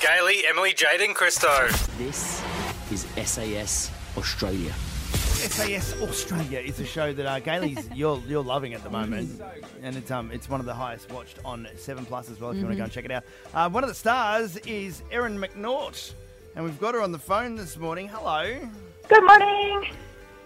Gailey, Emily, Jade, and Christo. This is SAS Australia. SAS Australia is a show that uh, Gailey's you're you're loving at the moment, and it's um it's one of the highest watched on Seven Plus as well. If you want to go and check it out, uh, one of the stars is Erin McNaught, and we've got her on the phone this morning. Hello. Good morning.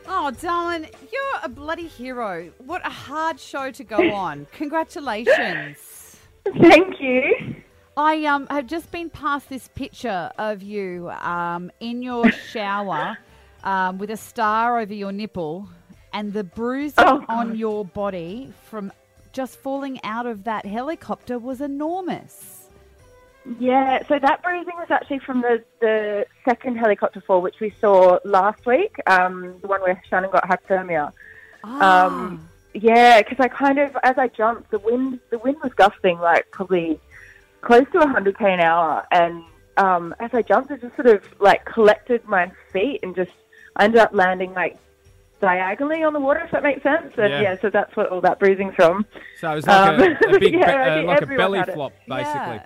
Oh, darling, you're a bloody hero. What a hard show to go on. Congratulations. Thank you. I um have just been past this picture of you um in your shower um, with a star over your nipple and the bruising Oh, on your body from just falling out of that helicopter was enormous. Yeah, so that bruising was actually from the, the second helicopter fall, which we saw last week, um, the one where Shannon got hypothermia. Ah. Um, yeah, because I kind of, as I jumped, the wind the wind was gusting like probably close to 100k an hour, and um, as I jumped, I just sort of like collected my feet and just I ended up landing like diagonally on the water, if that makes sense. And Yeah. yeah, so that's what all that bruising's from. So it was like Um, a, a big, yeah, be- uh, like a belly flop, basically. Yeah.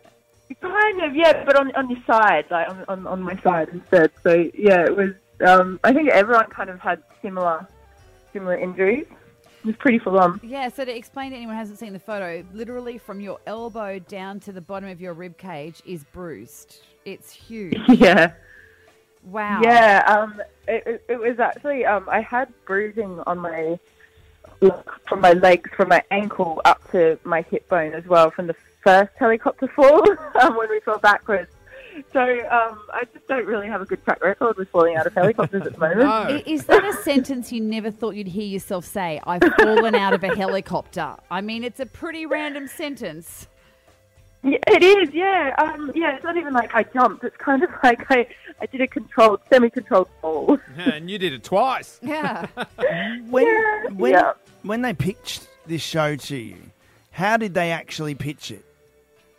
Kind of, yeah, but on on your side, like on, on, on my side instead. So yeah, it was. Um, I think everyone kind of had similar similar injuries. It was pretty full on. Yeah, so to explain to anyone who hasn't seen the photo, literally from your elbow down to the bottom of your rib cage is bruised. It's huge. Yeah, Wow. yeah. Um, it, it, it was actually. Um, I had bruising on my from my legs, from my ankle up to my hip bone as well from the first helicopter fall um, when we fell backwards. So um, I just don't really have a good track record with falling out of helicopters at the moment. No. Is that a sentence you never thought you'd hear yourself say? I've fallen out of a helicopter. I mean, it's a pretty random sentence. Yeah, it is, yeah. Um, yeah, it's not even like I jumped. It's kind of like I, I did a controlled, semi-controlled fall. Yeah, and you did it twice. Yeah. When Yeah, when yeah. when they pitched this show to you, how did they actually pitch it?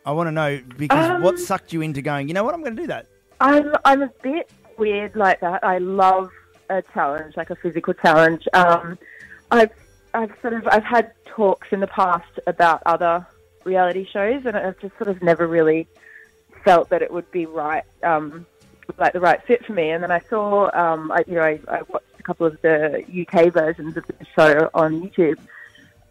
I want to know because Um, what sucked you into going? You know what? I'm going to do that. I'm, I'm a bit weird like that. I love a challenge, like a physical challenge. Um, I've, I've sort of, I've had talks in the past about other reality shows, and I've just sort of never really felt that it would be right, um, like the right fit for me. And then I saw, um, I, you know, I, I watched a couple of the UK versions of the show on YouTube,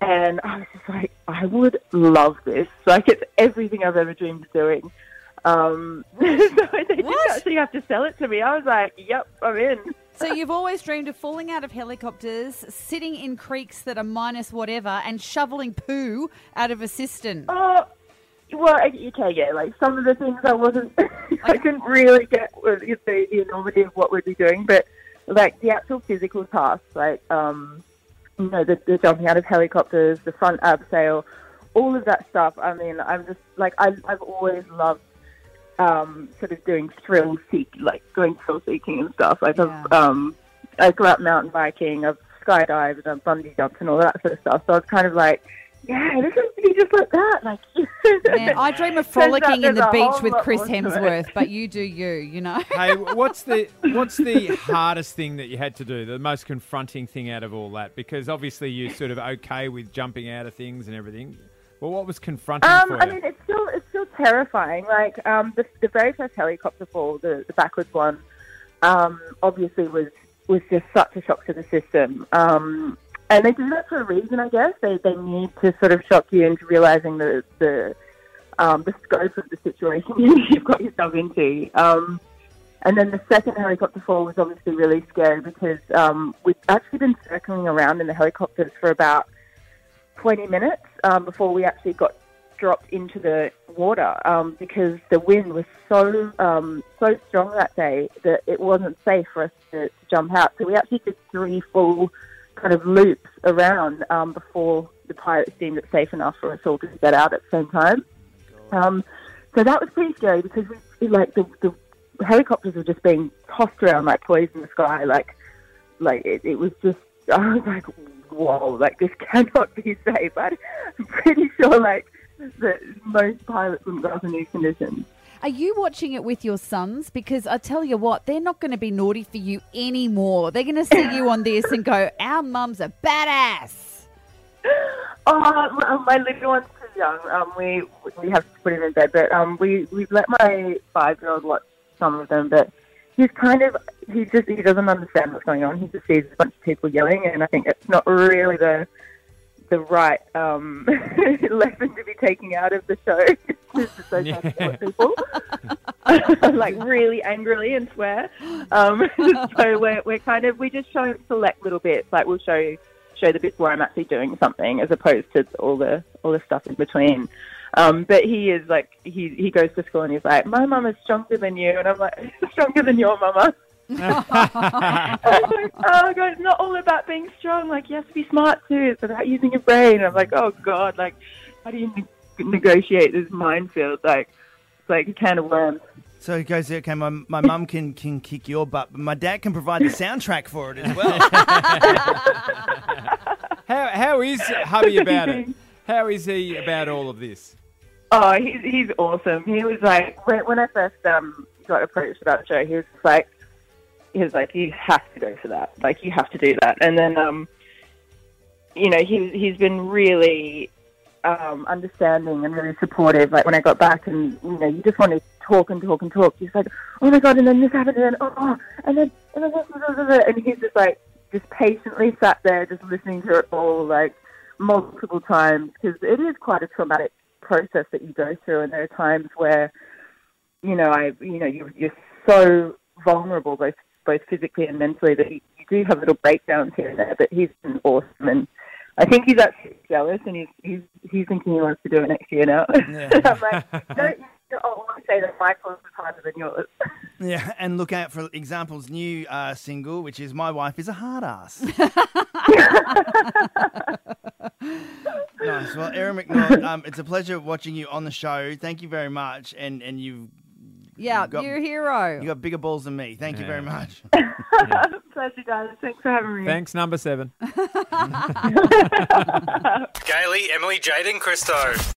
and I was just like, I would love this. Like it's everything I've ever dreamed of doing. Um, so they didn't actually have to sell it to me. I was like, yep, I'm in. so you've always dreamed of falling out of helicopters, sitting in creeks that are minus whatever, and shoveling poo out of a cistern. Oh, well, okay, yeah. Like some of the things I wasn't, I couldn't really get with the, the enormity of what we'd be doing, but like the actual physical tasks, like um, you know, the, the jumping out of helicopters, the front abseil, all of that stuff. I mean, I'm just like I, I've always loved um, sort of doing thrill seek, like going thrill seeking and stuff. Like Yeah. I've, um, I go out mountain biking, I've skydived, I've bungee jumped, and all that sort of stuff. So I was kind of like, yeah, this is to be just like that. Like, Man, I dream of frolicking in the beach with Chris more to it. Hemsworth, but you do you, you know? hey, what's the what's the hardest thing that you had to do? The most confronting thing out of all that? Because obviously you're sort of okay with jumping out of things and everything. Well, what was confronting Um, for I you? mean, it's still it's still terrifying. Like um, the the very first helicopter fall, the, the backwards one, um, obviously was was just such a shock to the system. Um, and they do that for a reason, I guess. They they need to sort of shock you into realizing the the um, the scope of the situation you've got yourself into. Um, and then the second helicopter fall was obviously really scary because um, we've actually been circling around in the helicopters for about 20 minutes um, before we actually got dropped into the water um, because the wind was so um, so strong that day that it wasn't safe for us to, to jump out. So we actually did three full kind of loops around um, before the pirates deemed it safe enough for us all to get out at the same time. Um, so that was pretty scary because we like the, the helicopters were just being tossed around like toys in the sky. Like like it, it was just I was like, whoa, like this cannot be safe. I'm pretty sure like that most pilots wouldn't go under these conditions. Are you watching it with your sons? Because I tell you what, they're not going to be naughty for you anymore. They're going to see you on this and go, our mum's a badass. Oh, my little one young. Um, we we have to put him in bed, but um, we we've let my five year old watch some of them, but he's kind of he just he doesn't understand what's going on. He just sees a bunch of people yelling, and I think it's not really the the right um, lesson to be taking out of the show. To say Yeah. at people, like really angrily and swear. Um, so we're we're kind of we just show select little bits. Like we'll show show the bits where I'm actually doing something, as opposed to all the all the stuff in between. Um, but he is like he he goes to school and he's like, my mum is stronger than you, and I'm like, stronger than your mama. Like, oh, God, it's not all about being strong. Like, you have to be smart too. It's about using your brain. I'm like, oh, God, like, how do you negotiate this minefield? Like, it's like a can of worms. So he goes, okay, my, my mum can, can kick your butt, but my dad can provide the soundtrack for it as well. How how is hubby about it? How is he about all of this? Oh, he's, he's awesome. He was like, when, when I first um, got approached about the show, he was just like, he was like, you have to go for that. Like, you have to do that. And then, um, you know, he, he's been really um, understanding and really supportive. Like, when I got back and, you know, you just want to talk and talk and talk. He's like, oh my God, and then this happened, and then, oh, and then, and then blah, blah, blah. and he's just like, just patiently sat there, just listening to it all, like, multiple times, because it is quite a traumatic process that you go through, and there are times where, you know, I, you know, you're, you're so vulnerable, both both physically and mentally, that you do have little breakdowns here and there. But he's been awesome, and I think he's actually jealous, and he's he's he's thinking he wants to do it next year now. Yeah. I'm like, don't. I want to say that my course is harder than yours. yeah, and look out for Example's new uh, single, which is My Wife is a Hard Ass. nice. Well, Erin McNaught, um, it's a pleasure watching you on the show. Thank you very much. And, and you've, Yeah, You've got- you're a hero. you got bigger balls than me. Thank you very Yeah. much. Pleasure, guys. Thanks for having me. Thanks, number seven. Gailey, Emily, Jaden, and Christo.